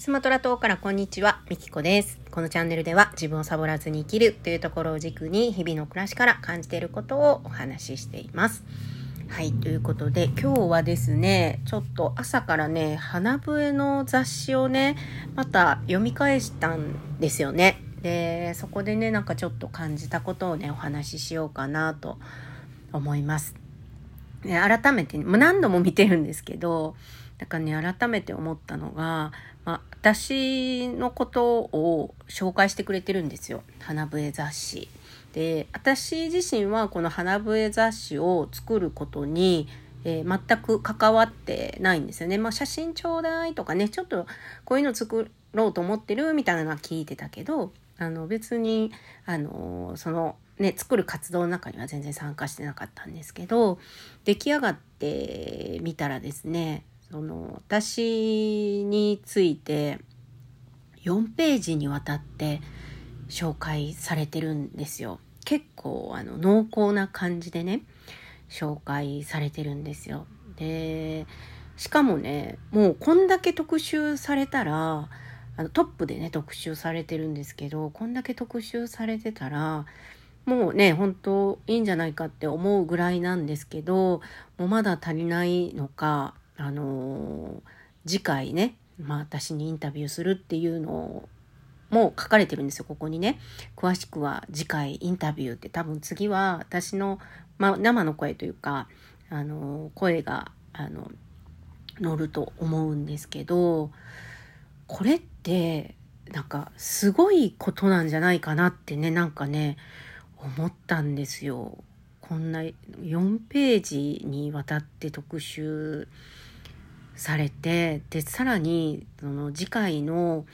スマトラ島からこんにちは、みきこです。このチャンネルでは自分をサボらずに生きるというところを軸に日々の暮らしから感じていることをお話ししています。はい、ということで今日はですね、ちょっと朝からね、花笛の雑誌をね、また読み返したんですよね。で、そこでね、なんかちょっと感じたことをね、お話ししようかなと思います。改めて、もう何度も見てるんですけど、だからね、改めて思ったのが、まあ、私のことを紹介してくれてるんですよ。花笛雑誌。で、私自身はこの花笛雑誌を作ることに、えー、全く関わってないんですよね。まあ、写真ちょうだいとかね、ちょっとこういうの作ろうと思ってるみたいなのは聞いてたけど、あの別に、あのその、ね、作る活動の中には全然参加してなかったんですけど、出来上がってみたらですね、その私について4ページにわたって紹介されてるんですよ。結構あの濃厚な感じでね紹介されてるんですよ。でしかもねもうこんだけ特集されたらあのトップでね特集されてるんですけどこんだけ特集されてたらもうね本当いいんじゃないかって思うぐらいなんですけどもうまだ足りないのかあの次回ね、まあ、私にインタビューするっていうのも書かれてるんですよここにね詳しくは次回インタビューって多分次は私の、まあ、生の声というかあの声があの乗ると思うんですけどこれってなんかすごいことなんじゃないかなってねなんかね思ったんですよ。こんな4ページにわたって特集されてでさらにその次回の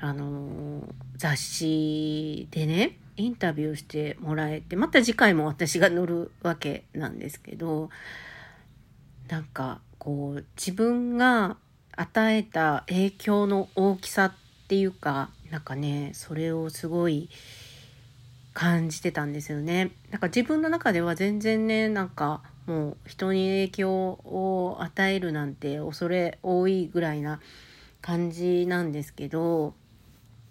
あの雑誌でねインタビューしてもらえてまた次回も私が載るわけなんですけどなんかこう自分が与えた影響の大きさっていうかなんかねそれをすごい感じてたんですよね。なんか自分の中では全然ねなんかもう人に影響を与えるなんて恐れ多いぐらいな感じなんですけど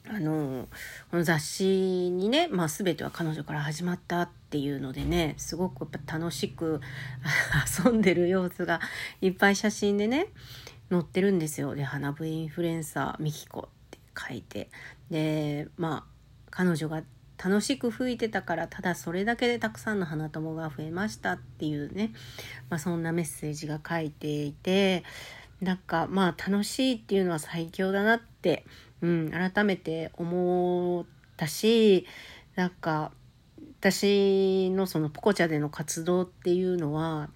あのこの雑誌にね、まあ、全ては彼女から始まったっていうのでねすごくやっぱ楽しく 遊んでる様子がいっぱい写真でね載ってるんですよ。で花部インフルエンサーミキコって書いてでまあ彼女が楽しく吹いてたからただそれだけでたくさんの花友が増えましたっていうね、まあ、そんなメッセージが書いていてなんかまあ楽しいっていうのは最強だなって、うん、改めて思ったしなんか私のそのポコチャでの活動っていうのは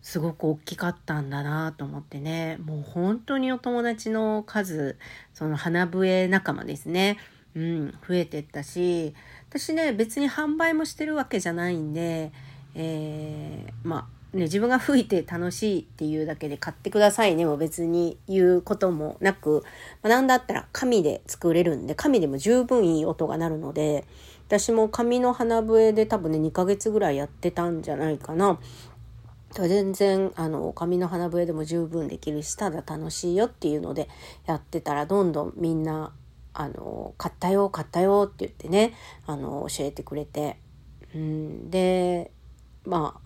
すごく大きかったんだなと思ってね。もう本当にお友達の数その花笛仲間ですね。うん、増えてったし私ね別に販売もしてるわけじゃないんで、えー、まあね自分が吹いて楽しいっていうだけで買ってくださいねも別に言うこともなく、まあ、なんだったら紙で作れるんで紙でも十分いい音が鳴るので私も紙の花笛で多分ね2ヶ月ぐらいやってたんじゃないかな。全然あの紙の花笛でも十分できるしただ楽しいよっていうのでやってたらどんどんみんなあの、買ったよ、買ったよって言ってね、あの、教えてくれて。うん、で、ま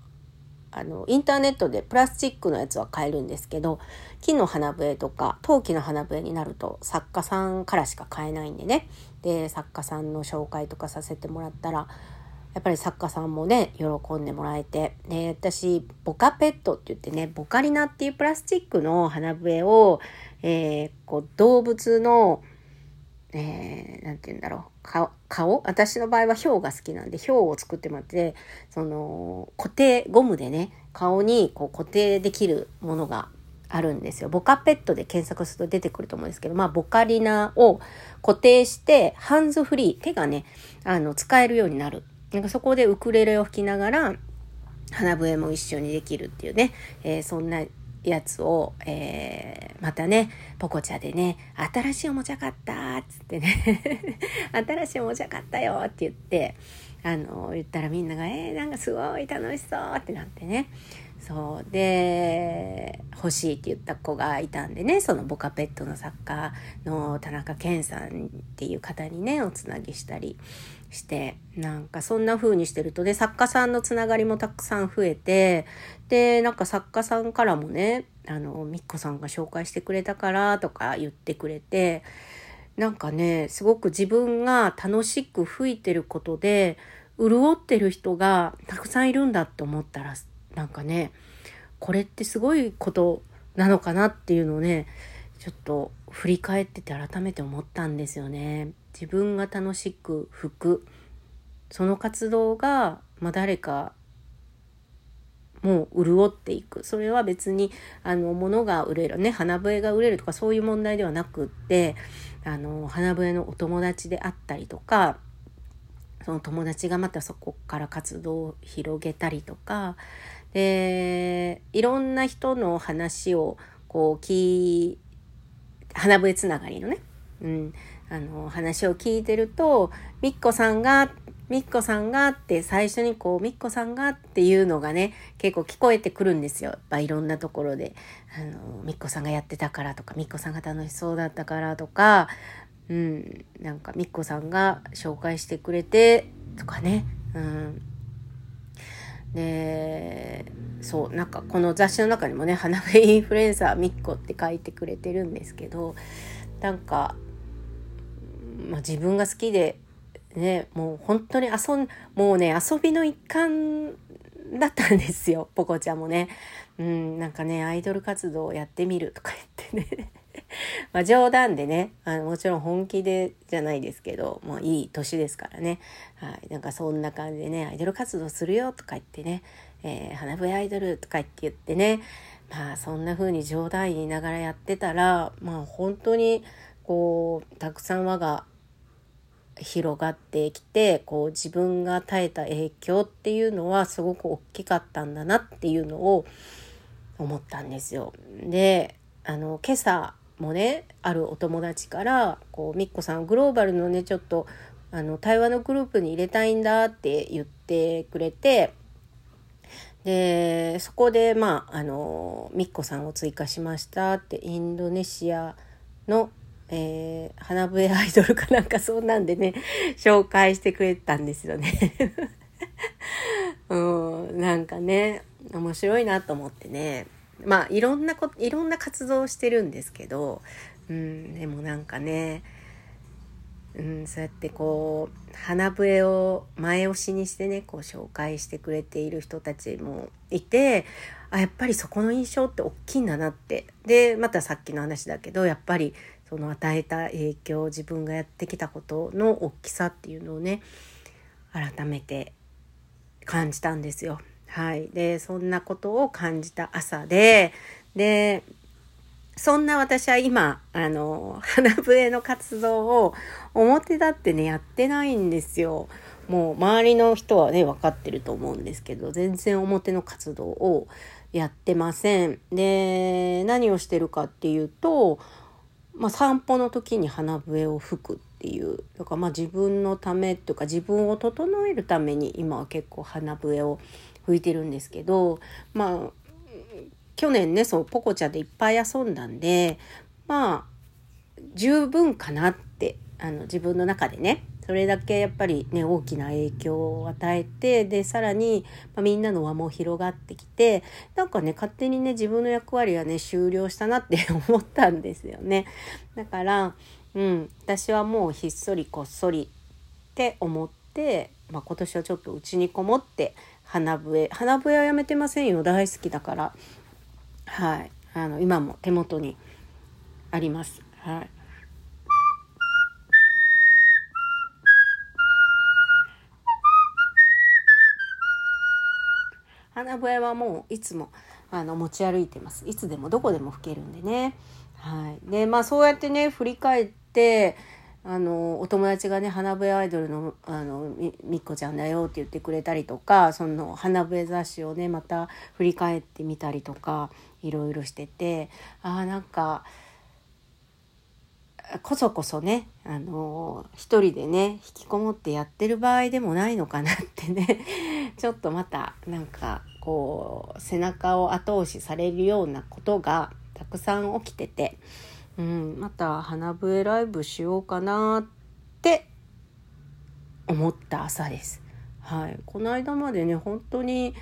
あ、あの、インターネットでプラスチックのやつは買えるんですけど、木の花笛とか、陶器の花笛になると作家さんからしか買えないんでね。で、作家さんの紹介とかさせてもらったら、やっぱり作家さんもね、喜んでもらえて。で、私、ボカペットって言ってね、ボカリナっていうプラスチックの花笛を、えー、こう、動物の、えー、て言うんだろう顔顔？私の場合はヒョウが好きなんでヒョウを作ってもらってその固定ゴムでね顔にこう固定できるものがあるんですよ。ボカペットで検索すると出てくると思うんですけど、まあ、ボカリナを固定して、ハンズフリー、手がね、あの、使えるようになる。なんかそこでウクレレを弾きながら、花笛も一緒にできるっていうね、えー、そんなやつを、えー、またね、ポコチャでね、新しいおもちゃ買ったっつってね 新しいおもちゃ買ったよって言って、あの言ったらみんなが「えー、なんかすごい楽しそう」ってなってね。そうで欲しいって言った子がいたんでねそのボカペットの作家の田中健さんっていう方にねおつなぎしたりしてなんかそんな風にしてるとね作家さんのつながりもたくさん増えてでなんか作家さんからもねあのみっこさんが紹介してくれたからとか言ってくれてなんかねすごく自分が楽しく吹いてることで潤ってる人がたくさんいるんだって思ったらなんかねこれってすごいことなのかなっていうのをねちょっと振り返ってて改めて思ったんですよね。自分が楽しく吹く。その活動が、まあ、誰かもう潤っていく。それは別にあの物が売れるね花笛が売れるとかそういう問題ではなくってあの花笛のお友達であったりとかその友達がまたそこから活動を広げたりとかでいろんな人の話をこう聞花笛つながりのね、うん、あの話を聞いてるとみっこさんがみっこさんがって最初にこうみっこさんがっていうのがね結構聞こえてくるんですよ。やっぱいろんなところで。あのみっこさんがやってたからとかみっこさんが楽しそうだったからとかうん、なんかみっこさんが紹介してくれてとかね、うん、でそうなんかこの雑誌の中にもね「花笛インフルエンサーみっこ」って書いてくれてるんですけどなんか、まあ、自分が好きでねもう本当に遊んもうね遊びの一環だったんですよ ポコちゃんもね。うん、なんかねアイドル活動をやってみるとか言ってね。まあ冗談でねあのもちろん本気でじゃないですけどもういい年ですからね、はい、なんかそんな感じでねアイドル活動するよとか言ってね、えー、花笛アイドルとか言って言ってね。まあそんな風に冗談言いながらやってたらまあ本当にこうたくさん輪が広がってきてこう自分が耐えた影響っていうのはすごく大きかったんだなっていうのを思ったんですよ。であの今朝もねあるお友達からこうみっこさんグローバルのねちょっとあの対話のグループに入れたいんだって言ってくれてでそこでまああのみっこさんを追加しましたってインドネシアの、えー、花笛アイドルかなんかそんなんでね紹介してくれたんですよね。うんなんかね面白いなと思ってね。まあいろんなこいろんな活動をしてるんですけど、うん、でもなんかね、うん、そうやってこう花笛を前押しにしてねこう紹介してくれている人たちもいてあやっぱりそこの印象って大きいんだなって。でまたさっきの話だけどやっぱりその与えた影響自分がやってきたことの大きさっていうのをね改めて感じたんですよ。はい。で、そんなことを感じた朝で、で、そんな私は今、あの、花笛の活動を表立ってね、やってないんですよ。もう周りの人はね、分かってると思うんですけど、全然表の活動をやってません。で、何をしてるかっていうと、まあ、散歩の時に花笛を吹くっていうだからまあ自分のためというか自分を整えるために今は結構花笛を吹いてるんですけどまあ去年ねそうポコチャでいっぱい遊んだんでまあ十分かなってあの自分の中でねそれだけやっぱりね大きな影響を与えてでさらに、まあ、みんなの輪も広がってきてなんかね勝手にね自分の役割はね終了したなって 思ったんですよね。だからうん、私はもうひっそりこっそりって思って、まあ、今年はちょっとうちにこもって花笛花笛はやめてませんよ。大好きだから。はい。あの今も手元にあります。はい。花笛はもういつもあの持ち歩いてます。いつでもどこでも吹けるんでね。はい。でまあそうやってね振り返ってあのお友達がね花笛アイドルのあのみみっこちゃんだよって言ってくれたりとかその花笛雑誌をねまた振り返ってみたりとかいろいろしててあなんかこそこそね、あの一人でね、引きこもってやってる場合でもないのかなってね、ちょっとまたなんかこう、背中を後押しされるようなことがたくさん起きてて、うん、また花笛ライブしようかなって思った朝です。はい、この間までね本当に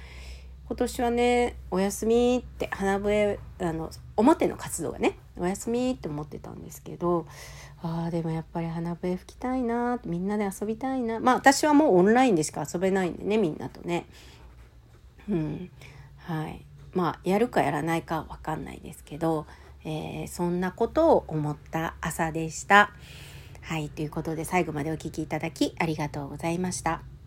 今年はねお休みって花笛あの表の活動がねお休みって思ってたんですけどあーでもやっぱり花笛吹きたいなみんなで遊びたいなまあ私はもうオンラインでしか遊べないんでねみんなとね。うんはいまあやるかやらないかは分かんないですけど、えー、そんなことを思った朝でした。はいということで最後までお聴きいただきありがとうございました。